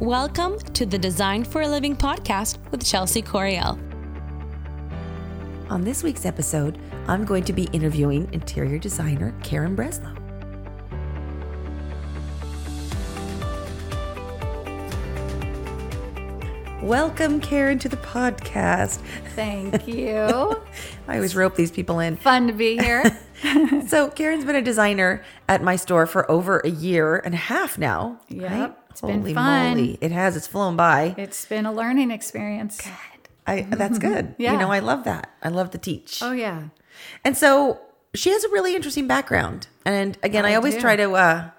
Welcome to the Design for a Living podcast with Chelsea Coriel. On this week's episode, I'm going to be interviewing interior designer Karen Breslow. Welcome, Karen, to the podcast. Thank you. I always rope these people in. Fun to be here. So, Karen's been a designer at my store for over a year and a half now. Yep, right? It's been fun. It has. It's flown by. It's been a learning experience. I, that's good. yeah. You know, I love that. I love to teach. Oh yeah. And so she has a really interesting background. And again, I, I always do. try to uh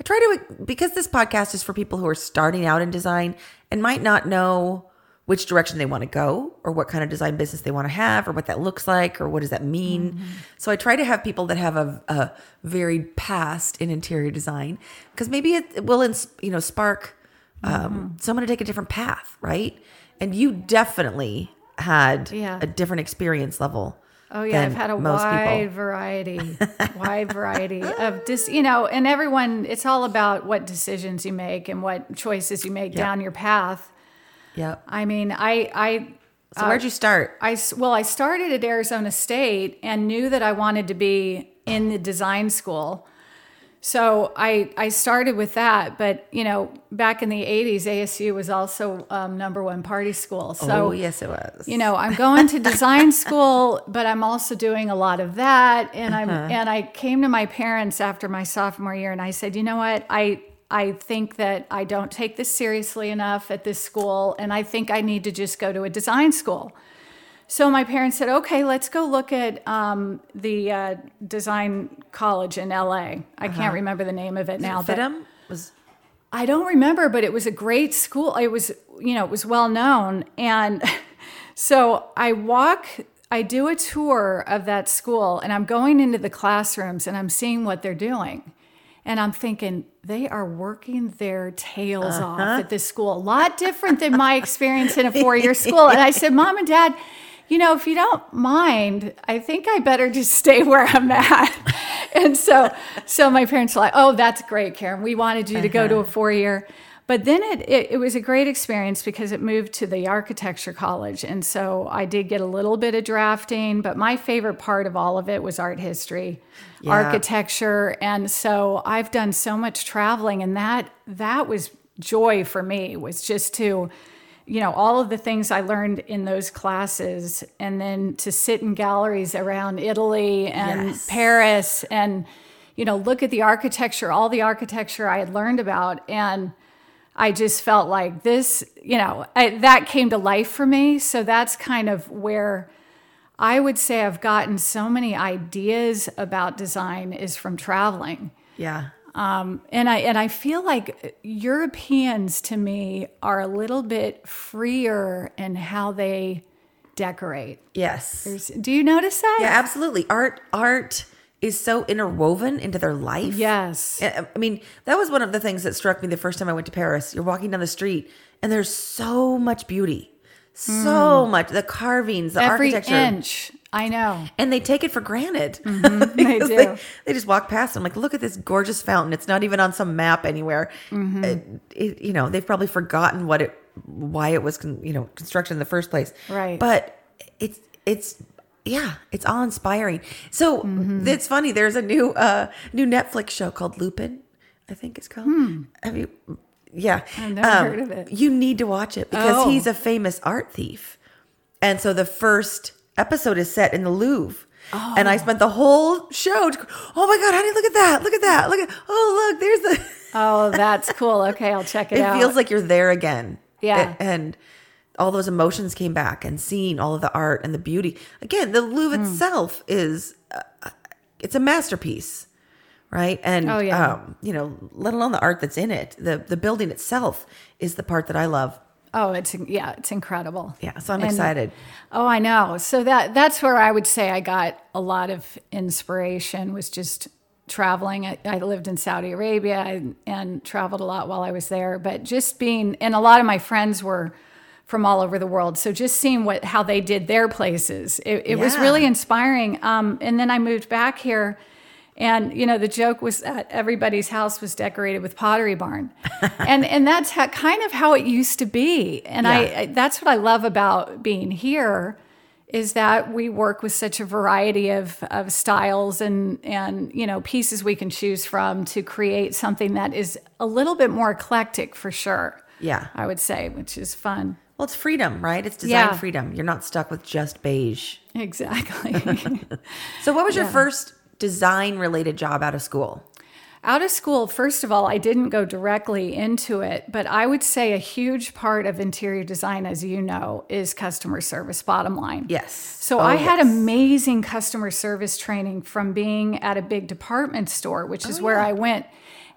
I try to because this podcast is for people who are starting out in design and might not know which direction they want to go or what kind of design business they want to have or what that looks like or what does that mean. Mm-hmm. So I try to have people that have a, a varied past in interior design because maybe it, it will ins- you know spark um, Mm-hmm. someone to take a different path, right? And you definitely had Yeah. a different experience level. Oh yeah, I've had a wide people. variety, wide variety of dis. You know, and everyone. It's all about what decisions you make and what choices you make down your path. Yep. I mean, I I So where'd you start? I well, I started at Arizona State and knew that I wanted to be in the design school. So I I started with that, but you know, back in the '80s, ASU was also um, number one party school. So oh, yes, it was. you know, I'm going to design school, but I'm also doing a lot of that. And I'm Uh-huh. and I came to my parents after my sophomore year, and I said, you know what, I I think that I don't take this seriously enough at this school, and I think I need to just go to a design school. So my parents said, okay, let's go look at um, the uh, design college in LA. I can't remember the name of it now, but was I don't remember, but it was a great school. It was, you know, it was well known. And so I walk, I do a tour of that school, and I'm going into the classrooms and I'm seeing what they're doing. And I'm thinking, they are working their tails off uh-huh. at this school. A lot different than my experience in a four year school. And I said, Mom and Dad, you know, if you don't mind, I think I better just stay where I'm at. and so, so my parents were like, "Oh, that's great, Karen. We wanted you to go to a uh-huh. four year." But then it, it it was a great experience because it moved to the architecture college, and so I did get a little bit of drafting. But my favorite part of all of it was art history, architecture, and so I've done so much traveling, and that that was joy for me. Was just to you know all of the things i learned in those classes and then to sit in galleries around italy and Yes. paris and you know look at the architecture all the architecture i had learned about and i just felt like this you know I, that came to life for me so that's kind of where i would say i've gotten so many ideas about design is from traveling yeah. um, and I and I feel like Europeans to me are a little bit freer in how they decorate. Yes. Do you notice that? Yeah, absolutely. Art art is so interwoven into their life. Yes. I mean, that was one of the things that struck me the first time I went to Paris. You're walking down the street and there's so much beauty. So much. The carvings, the. Every architecture. inch. I know. And they take it for granted. They do. They, just walk past. I'm like, look at this gorgeous fountain. It's not even on some map anywhere. Mm-hmm. Uh, it- you know, they've probably forgotten what it, why it was, con, you know, constructed in the first place. Right. But it's it's yeah, it's all inspiring. So Mm-hmm. it's funny. There's a new uh new Netflix show called Lupin. I think it's called. Have you? Yeah, Hmm. Um, I've never heard of it. You need to watch it because Oh. he's a famous art thief, and so the first episode is set in the Louvre. Oh. And I spent the whole show. Oh my God, honey, look at that! Look at that! Look at oh look, there's the. Oh, that's cool. Okay, I'll check it, It out. feels like you're there again. Yeah. A- And all those emotions came back and seeing all of the art and the beauty. Again, the Louvre Hmm. itself is uh, it's a masterpiece, right? And Oh, yeah. um, you know, let alone the art that's in it. The the building itself is the part that I love. Oh, it's yeah, it's incredible. Yeah, so I'm And- excited. Oh, I know. So that that's where I would say I got a lot of inspiration was just traveling. I, I lived in Saudi Arabia and, and traveled a lot while I was there, but just being and a lot of my friends were from all over the world. So just seeing what how they did their places, it, it was really inspiring. Um, and then I moved back here, And you know, the joke was that everybody's house was decorated with Pottery Barn, and and that's how, kind of how it used to be. And I, I that's what I love about being here, is that we work with such a variety of of styles and and you know pieces we can choose from to create something that is a little bit more eclectic for sure. Yeah. I would say, which is fun. Well, it's freedom, right? It's design Yeah. freedom. You're not stuck with just beige. Exactly. So, what was your first design related job out of school? Out of school, first of all, I didn't go directly into it, but I would say a huge part of interior design, as you know, is customer service, bottom line. Yes. So Oh, I had amazing customer service training from being at a big department store, which Oh, is where I went.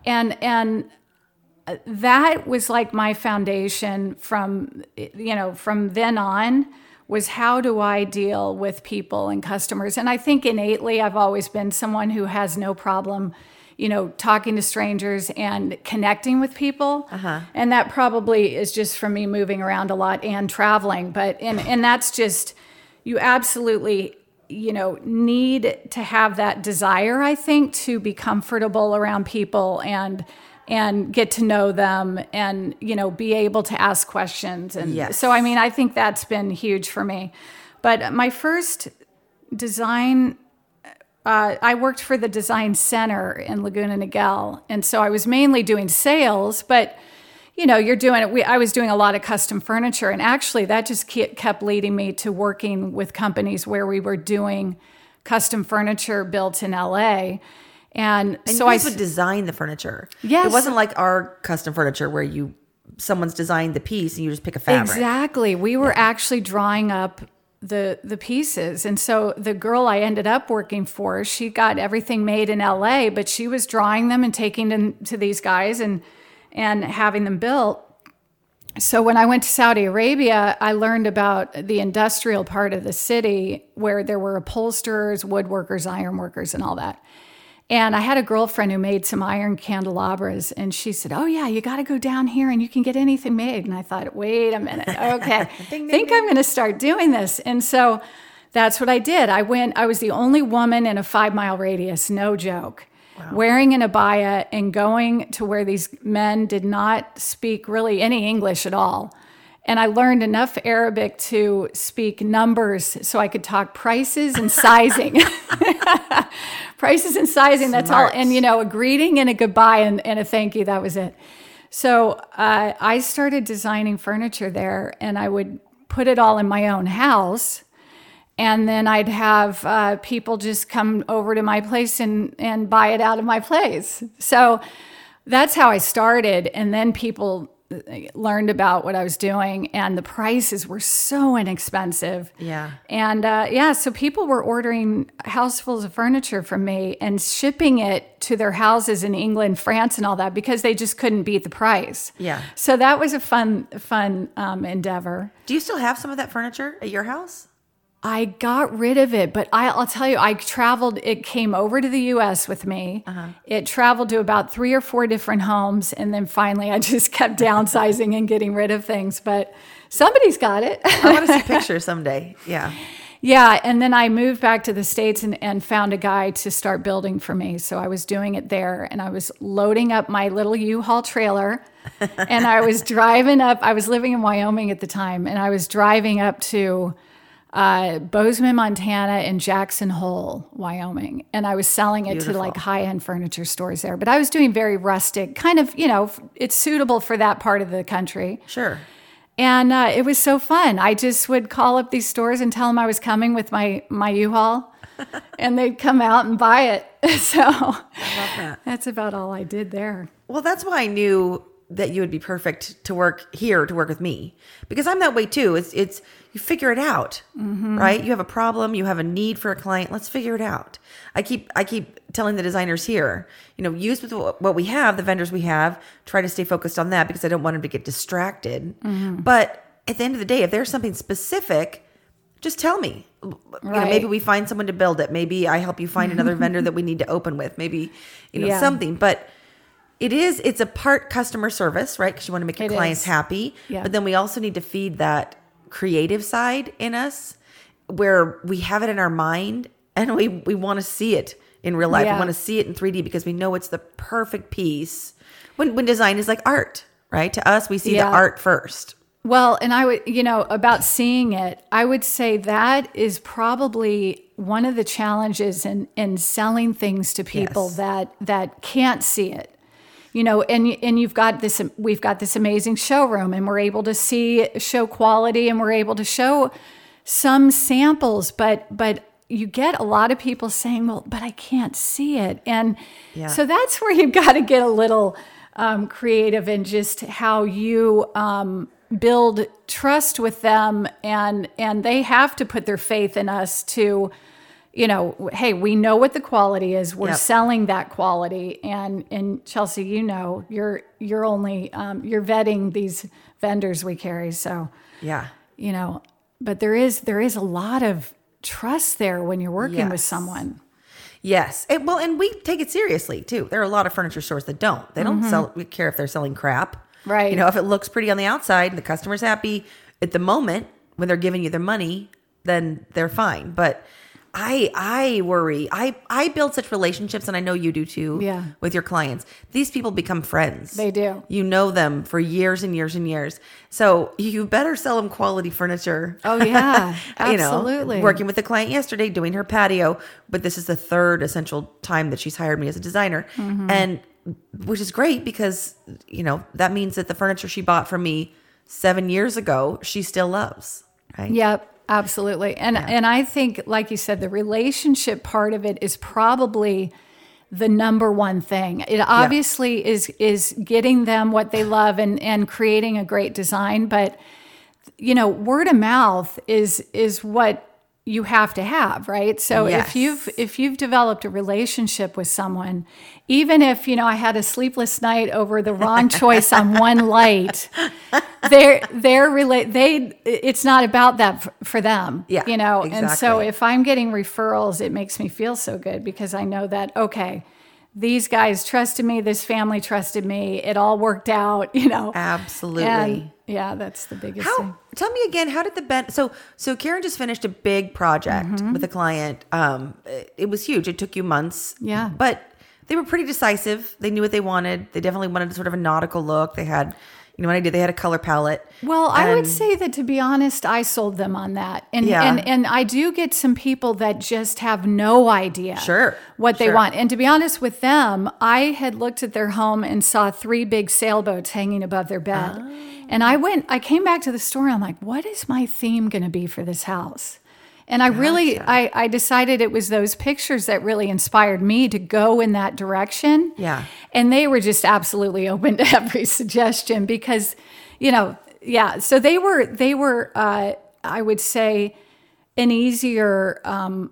And and that was like my foundation from you know, from then on was how do I deal with people and customers? And I think innately I've always been someone who has no problem you know, talking to strangers and connecting with people. Uh-huh. And that probably is just from me moving around a lot and traveling. But, and, and that's just, you absolutely, you know, need to have that desire, I think, to be comfortable around people and, and get to know them and, you know, be able to ask questions. And Yes. so, I mean, I think that's been huge for me. But my first design uh, I worked for the design center in Laguna Niguel, and so I was mainly doing sales. But you know, you're doing it. We, I was doing a lot of custom furniture, and actually, that just kept leading me to working with companies where we were doing custom furniture built in LA. And, And so I would design the furniture. Yes. It wasn't like our custom furniture where you someone's designed the piece and you just pick a fabric. Exactly. We were actually drawing up the the pieces. And so the girl I ended up working for, she got everything made in LA, but she was drawing them and taking them to these guys and and having them built. So when I went to Saudi Arabia, I learned about the industrial part of the city where there were upholsterers, woodworkers, ironworkers, and all that. And I had a girlfriend who made some iron candelabras, and she said, "Oh yeah, you got to go down here, and you can get anything made." And I thought, "Wait a minute, okay, think I'm going to start doing this." And so that's what I did. I went. I was the only woman in a five mile radius, no joke, wearing an abaya and going to where these men did not speak really any English at all. And I learned enough Arabic to speak numbers so I could talk prices and sizing. prices and sizing, that's all. And, you know, a greeting and a goodbye and, and a thank you, that was it. So uh, I started designing furniture there and I would put it all in my own house. And then I'd have uh, people just come over to my place and, and buy it out of my place. So that's how I started. And then people learned about what I was doing, and the prices were so inexpensive. Yeah. And uh, yeah, so people were ordering housefuls of furniture from me and shipping it to their houses in England, France, and all that because they just couldn't beat the price. Yeah. So that was a fun, fun um, endeavor. Do you still have some of that furniture at your house? I got rid of it, but I, I'll tell you, I traveled. It came over to the U.S. with me. Uh-huh. It traveled to about three or four different homes, and then finally, I just kept downsizing and getting rid of things. But somebody's got it. I want to see pictures someday. Yeah. Yeah, and then I moved back to the States and, and found a guy to start building for me. So I was doing it there and I was loading up my little U Haul trailer and I was driving up. I was living in Wyoming at the time and I was driving up to uh, Bozeman, Montana and Jackson Hole, Wyoming. And I was selling it Beautiful. to like high end furniture stores there. But I was doing very rustic, kind of, you know, it's suitable for that part of the country. Sure. And uh, it was so fun. I just would call up these stores and tell them I was coming with my my U-Haul, and they'd come out and buy it. So that. that's about all I did there. Well, that's why I knew that you would be perfect to work here to work with me because I'm that way too. It's it's you figure it out, mm-hmm. right? You have a problem, you have a need for a client. Let's figure it out. I keep I keep telling the designers here, you know, use with what we have, the vendors we have. Try to stay focused on that because I don't want them to get distracted. Mm-hmm. But at the end of the day, if there's something specific, just tell me. You know, maybe we find someone to build it. Maybe I help you find another vendor that we need to open with. Maybe you know Yeah. something, but it is it's a part customer service right because you want to make your It clients is. happy Yeah. but then we also need to feed that creative side in us where we have it in our mind and we we want to see it in real life. Yeah. We want to see it in 3D because we know it's the perfect piece. When when design is like art, right? To us, we see Yeah. the art first. Well, and I would, you know, about seeing it, I would say that is probably one of the challenges in in selling things to people Yes. that that can't see it. You know, and and you've got this we've got this amazing showroom and we're able to see show quality and we're able to show some samples, but but you get a lot of people saying, "Well, but I can't see it." And Yeah. so that's where you've got to get a little um, creative in just how you um, build trust with them, and and they have to put their faith in us to, you know, hey, we know what the quality is. We're Yep. selling that quality, and and Chelsea, you know, you're you're only um, you're vetting these vendors we carry, so Yeah. you know, but there is there is a lot of trust there when you're working with someone. Yes. It, well, and we take it seriously too. There are a lot of furniture stores that don't. They don't sell We care if they're selling crap. Mm-hmm. Right. You know, if it looks pretty on the outside and the customer's happy at the moment when they're giving you their money, then they're fine. But I I worry. I I build such relationships and I know you do too Yeah. with your clients. These people become friends. They do. You know them for years and years and years. So you better sell them quality furniture. Oh yeah, you know, absolutely. working with a client yesterday doing her patio, but this is the third essential time that she's hired me as a designer. Mm-hmm. And which is great because, you know, that means that the furniture she bought from me seven years ago, she still loves. Right. Yep, absolutely. And and I think, like you said, the relationship part of it is probably the number one thing. It obviously is is getting them what they love and and creating a great design, but you know, word of mouth is is what you have to have, right? So Yes. if you've if you've developed a relationship with someone, even if, you know, I had a sleepless night over the wrong choice on one light, they're they're relate they it's not about that f- for them Yeah, you know and so if i'm getting referrals it makes me feel so good because i know that okay these guys trusted me this family trusted me it all worked out you know Absolutely. and yeah that's the biggest thing Tell me again. How did the ben? So so Karen just finished a big project Mm-hmm. with a client. Um, it, it was huge. It took you months. Yeah. But they were pretty decisive. They knew what they wanted. They definitely wanted sort of a nautical look. They had, you know, what I did. They had a color palette. Well, I would say that to be honest, I sold them on that. And Yeah. and and I do get some people that just have no idea Sure, what they sure. want. And to be honest with them, I had looked at their home and saw three big sailboats hanging above their bed. Oh. And I went I came back to the store and I'm like, what is my theme going to be for this house? And I really I I decided it was those pictures that really inspired me to go in that direction. Yeah. And they were just absolutely open to every suggestion because, you know, yeah. So they were, they were, uh, I would say, an easier um,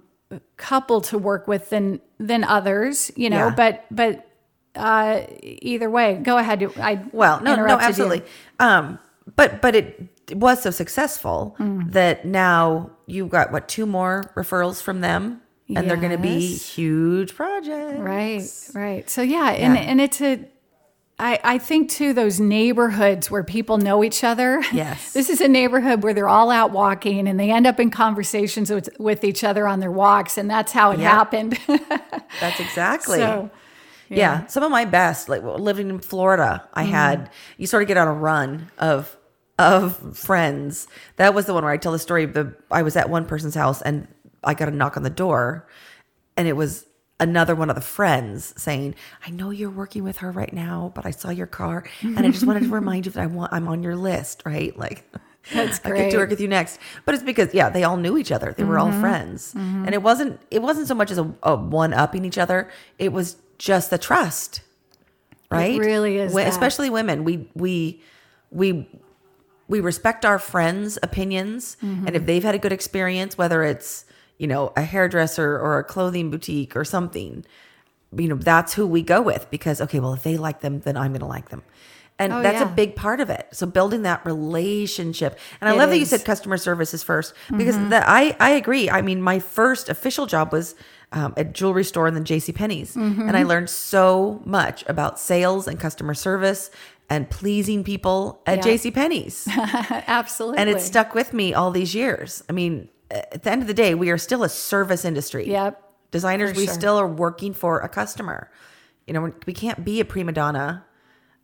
couple to work with than than others, you know. Yeah. But but uh, either way, go ahead. I Well, no, no, interrupted you. absolutely. Um, but but it was so successful Mm. that now you've got what two more referrals from them, and they're going to be huge projects. Right, right. So yeah, and Yeah. and it's a I, I think too those neighborhoods where people know each other. Yes. this is a neighborhood where they're all out walking and they end up in conversations with, with each other on their walks, and that's how it Yeah. happened. That's exactly. so yeah. some of my best, like living in Florida, I Mm-hmm. had you sort of get on a run of of friends. That was the one where I tell the story. of The I was at one person's house and I got a knock on the door, and it was another one of the friends saying, "I know you're working with her right now, but I saw your car, and I just wanted to remind you that I want I'm on your list, right? Like." That's I get. Mm-hmm. to work with you next, but it's because yeah, they all knew each other. They were all friends, and it wasn't it wasn't so much as a, a one upping each other. It was just the trust, right? It really is that. especially women. We we we we respect our friends' opinions, Mm-hmm. and if they've had a good experience, whether it's you know a hairdresser or a clothing boutique or something, you know that's who we go with because okay, well if they like them, then I'm going to like them. And Oh, that's a big part of it. So building that relationship. And I It love that you. Mm-hmm. said customer service is first because that I I agree. I mean, my first official job was um, at jewelry store and then J.C. Penney's, Mm-hmm. and I learned so much about sales and customer service and pleasing people at Yeah. J.C. Penney's, absolutely, and it stuck with me all these years. I mean, at the end of the day, we are still a service industry. Yep. Designers, we sure. still are working for a customer. You know, we can't be a prima donna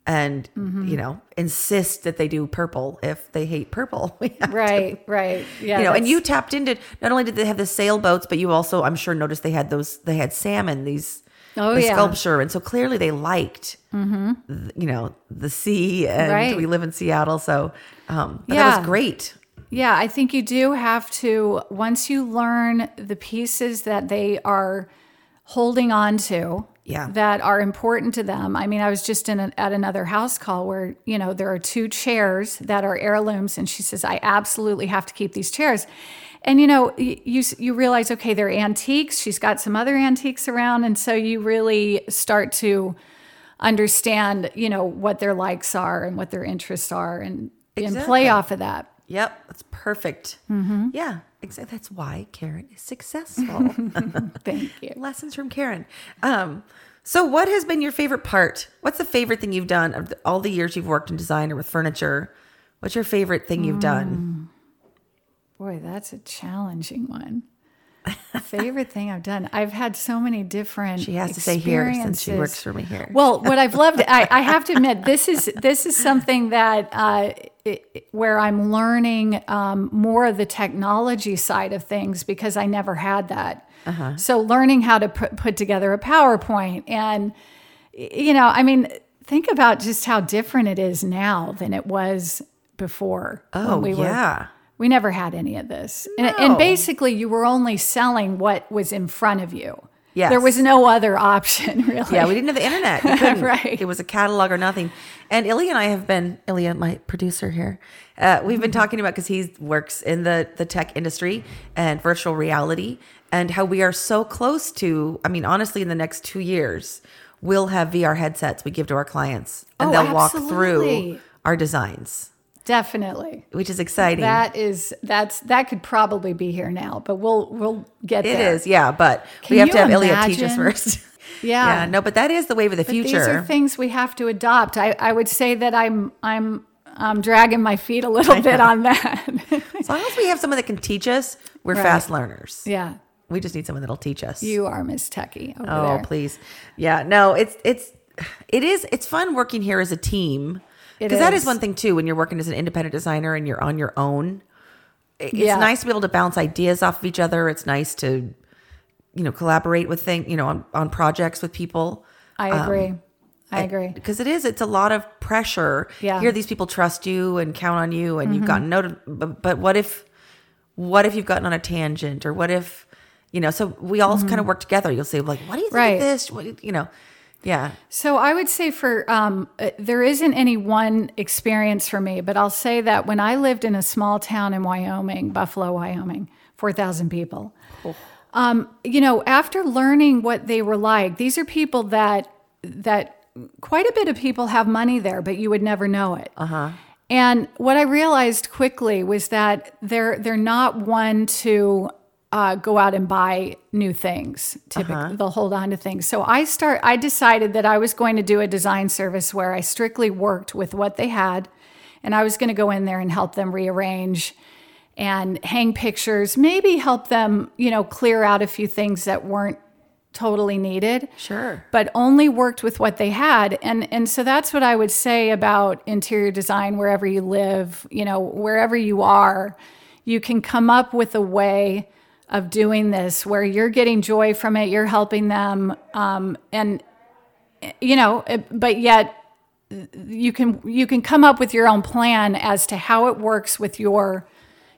and Mm-hmm. you know insist that they do purple if they hate purple. Have to- Right, right. Yeah. you know, and you tapped into not only did they have the sailboats, but you also, I'm sure, noticed they had those. They had salmon, these Oh, the yeah. sculpture, and so clearly they liked, th- you know, the sea, and Right. we live in Seattle, so um, but that was great. Yeah, I think you do have to, once you learn the pieces that they are holding on to, Yeah. that are important to them. I mean, I was just in a, at another house call where, you know, there are two chairs that are heirlooms, and she says, I absolutely have to keep these chairs. And you know, you you realize, okay, they're antiques. She's got some other antiques around, and so you really start to understand, you know, what their likes are and what their interests are, and and play off of that. Yep, that's perfect. Mm-hmm. Yeah, exactly. That's why Karen is successful. Thank you. Lessons from Karen. Um, so, what has been your favorite part? What's the favorite thing you've done of all the years you've worked in design or with furniture? What's your favorite thing you've Mm. done? Boy, that's a challenging one. Favorite thing I've done. I've had so many different. She has to say here since she works for me here. Well, what I've loved, I, I have to admit, this is this is something that uh, it, where I'm learning um, more of the technology side of things because I never had that. Uh-huh. So learning how to put, put together a PowerPoint and you know, I mean, think about just how different it is now than it was before. Oh, we yeah. we never had any of this. And, and basically, you were only selling what was in front of you. Yes. There was no other option, really. Yeah, we didn't have the internet. Right. It was a catalog or nothing. And Ilya and I have been Ilya, my producer here. Uh, we've been talking about because he works in the the tech industry and virtual reality, and how we are so close to. I mean, honestly, in the next two years, we'll have VR headsets we give to our clients, and Oh, they'll walk through our designs, Definitely. which is exciting. That is that's that could probably be here now, but we'll we'll get It there. is, yeah, but we have to have Ilya teach us first. Yeah. yeah, no, but that is the wave of the But future. These are things we have to adopt. I, I would say that I'm I'm I'm dragging my feet a little bit on that. as long as we have someone that can teach us, we're Right. fast learners. yeah. We just need someone that'll teach us. You are Miss Techie oh, there. please. Yeah, no, it's it's it is it's fun working here as a team. Because that is one thing too when you're working as an independent designer and you're on your own. It's Yeah. nice to be able to bounce ideas off of each other. It's nice to you know collaborate with things, you know, on on projects with people. I Um, agree. I agree. because it is it's a lot of pressure Yeah. Mm-hmm. here these people trust you and count on you and you've gotten noted but, but what if what if you've gotten on a tangent or what if you know so we all kind of work together you'll say like what do you think Mm-hmm. Right. of this what you know yeah So I would say for um, uh, there isn't any one experience for me, but I'll say that when I lived in a small town in Wyoming, Buffalo, Wyoming, four thousand people. Um, you know, after learning what they were like, these are people that that quite a bit of people have money there, but you would never know it. Uh-huh. And what I realized quickly was that they're they're not one to uh, go out and buy new things. Typically, they'll hold on to things. So I start. I decided that I was going to do a design service where I strictly worked with what they had, and I was going to go in there and help them rearrange and hang pictures. Maybe help them, you know, clear out a few things that weren't totally needed sure but only worked with what they had and and so that's what i would say about interior design wherever you live you know wherever you are you can come up with a way of doing this where you're getting joy from it you're helping them um, and you know but yet you can you can come up with your own plan as to how it works with your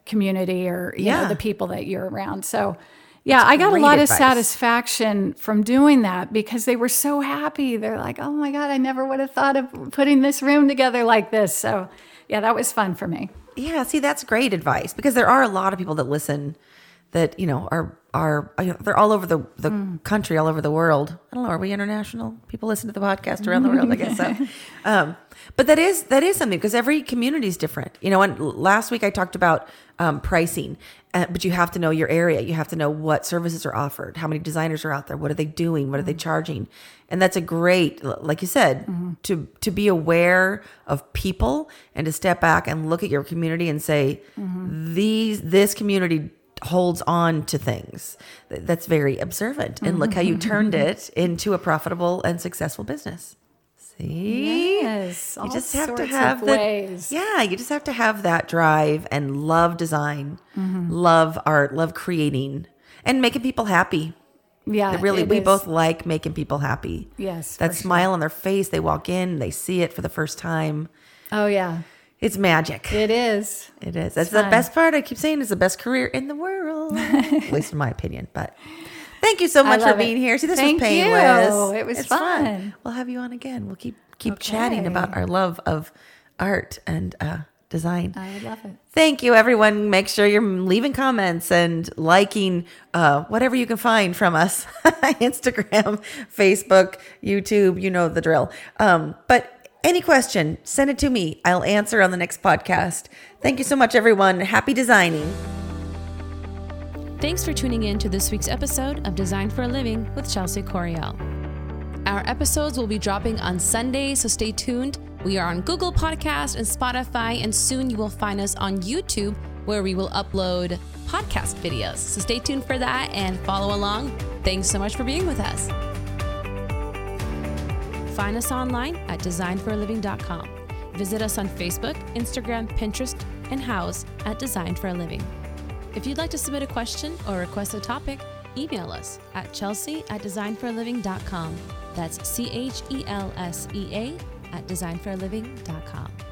community or you Yeah. know the people that you're around. So yeah i got a lot of satisfaction from doing that because they were so happy. They're like oh my god i never would have thought of putting this room together like this. So yeah that was fun for me. Yeah see that's great advice because there are a lot of people that listen that you know are are you know, they're all over the the Hmm. country all over the world. I don't know are we international? People listen to the podcast around the world i guess so. Um but that is that is something because every community is different. You know and last week i talked about um, pricing uh, but you have to know your area. You have to know what services are offered how many designers are out there what are they doing what are they charging? And that's a great like you said to to be aware of people and to step back and look at your community and say these this community holds on to things. That's very observant. And look how you turned it into a profitable and successful business. See? Yes, You just have to have the, ways. Yeah, you just have to have that drive and love design, Mm-hmm. love art, love creating, and making people happy. Yeah, really, we is. both like making people happy. Yes, That for sure. smile on their face, they walk in, they see it for the first time. Oh yeah, It's magic. it is. It is. That's the best part. I keep saying it's the best career in the world, at least in my opinion. But thank you so much for it. being here. See, this Thank was you. It was It's fun. We'll have you on again. We'll keep keep chatting about our love of art and uh, design. I would love it. Thank you, everyone. Make sure you're leaving comments and liking uh, whatever you can find from us Instagram, Facebook, YouTube. You know the drill. Um, but any question, send it to me. I'll answer on the next podcast. Thank you so much, everyone. Happy designing. Thanks for tuning in to this week's episode of Design for a Living with Chelsea Coriel. Our episodes will be dropping on Sunday, so stay tuned. We are on Google Podcast and Spotify, and soon you will find us on YouTube where we will upload podcast videos. So stay tuned for that and follow along. Thanks so much for being with us. Find us online at designforaliving.com. Visit us on Facebook, Instagram, Pinterest, and Houzz at Design for a Living. If you'd like to submit a question or request a topic, email us at chelsea at designforaliving.com. That's C H E L S E A at designforaliving.com.